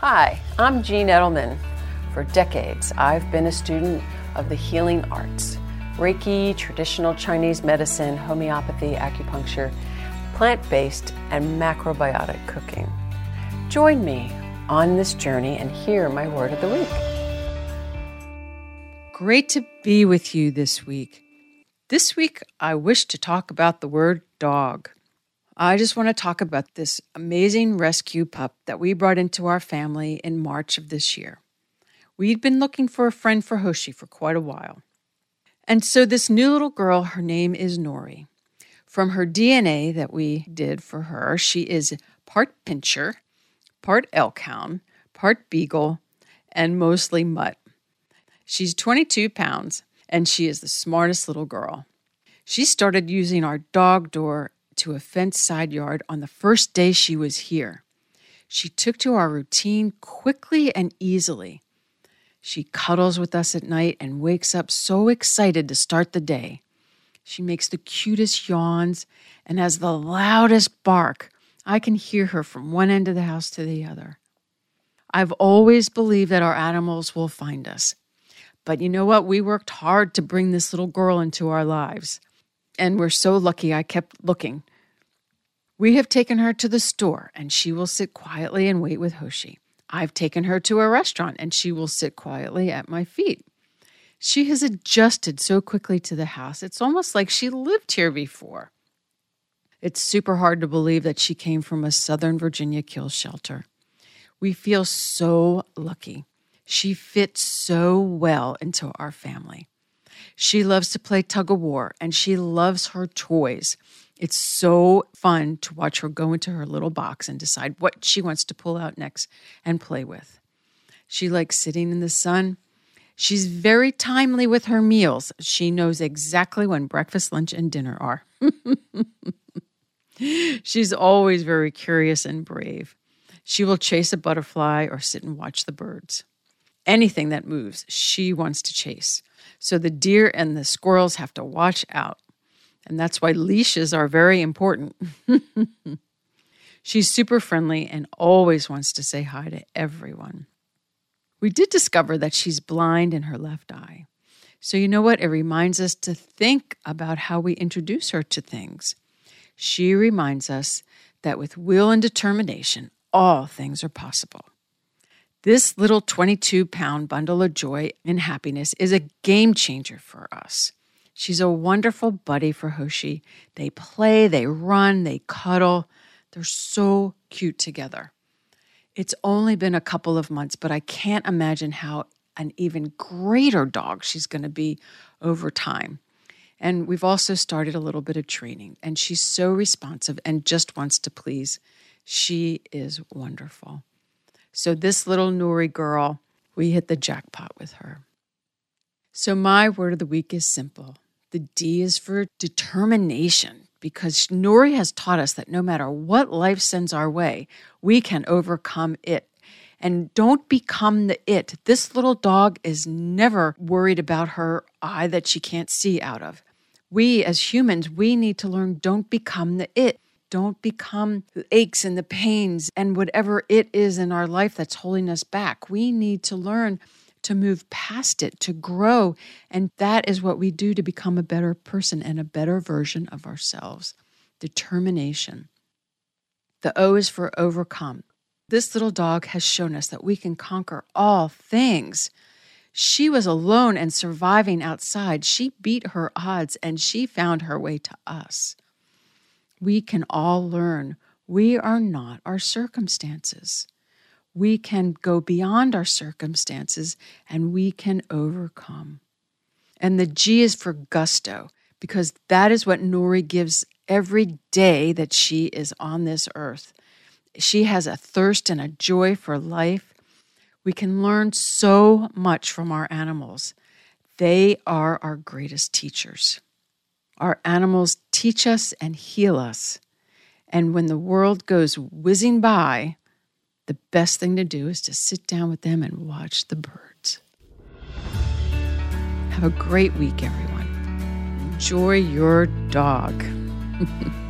Hi, I'm Jean Edelman. For decades, I've been a student of the healing arts Reiki, traditional Chinese medicine, homeopathy, acupuncture, plant based, and macrobiotic cooking. Join me on this journey and hear my word of the week. Great to be with you this week. This week, I wish to talk about the word dog. I just want to talk about this amazing rescue pup that we brought into our family in March of this year. We'd been looking for a friend for Hoshi for quite a while. And so, this new little girl, her name is Nori. From her DNA that we did for her, she is part pinscher, part elkhound, part beagle, and mostly mutt. She's 22 pounds, and she is the smartest little girl. She started using our dog door to a fenced side yard on the first day she was here. She took to our routine quickly and easily. She cuddles with us at night and wakes up so excited to start the day. She makes the cutest yawns and has the loudest bark. I can hear her from one end of the house to the other. I've always believed that our animals will find us. But you know what? We worked hard to bring this little girl into our lives. And we're so lucky I kept looking we have taken her to the store and she will sit quietly and wait with Hoshi. I've taken her to a restaurant and she will sit quietly at my feet. She has adjusted so quickly to the house, it's almost like she lived here before. It's super hard to believe that she came from a Southern Virginia kill shelter. We feel so lucky. She fits so well into our family. She loves to play tug of war and she loves her toys. It's so fun to watch her go into her little box and decide what she wants to pull out next and play with. She likes sitting in the sun. She's very timely with her meals. She knows exactly when breakfast, lunch, and dinner are. She's always very curious and brave. She will chase a butterfly or sit and watch the birds. Anything that moves, she wants to chase. So the deer and the squirrels have to watch out. And that's why leashes are very important. She's super friendly and always wants to say hi to everyone. We did discover that she's blind in her left eye. So, you know what? It reminds us to think about how we introduce her to things. She reminds us that with will and determination, all things are possible. This little 22 pound bundle of joy and happiness is a game changer for us. She's a wonderful buddy for Hoshi. They play, they run, they cuddle. They're so cute together. It's only been a couple of months, but I can't imagine how an even greater dog she's going to be over time. And we've also started a little bit of training, and she's so responsive and just wants to please. She is wonderful. So, this little Nori girl, we hit the jackpot with her. So, my word of the week is simple the D is for determination because Nori has taught us that no matter what life sends our way, we can overcome it. And don't become the it. This little dog is never worried about her eye that she can't see out of. We as humans, we need to learn don't become the it. Don't become the aches and the pains and whatever it is in our life that's holding us back. We need to learn to move past it, to grow. And that is what we do to become a better person and a better version of ourselves. Determination. The O is for overcome. This little dog has shown us that we can conquer all things. She was alone and surviving outside. She beat her odds and she found her way to us. We can all learn we are not our circumstances we can go beyond our circumstances and we can overcome. And the G is for gusto, because that is what Nori gives every day that she is on this earth. She has a thirst and a joy for life. We can learn so much from our animals. They are our greatest teachers. Our animals teach us and heal us. And when the world goes whizzing by, the best thing to do is to sit down with them and watch the birds. Have a great week, everyone. Enjoy your dog.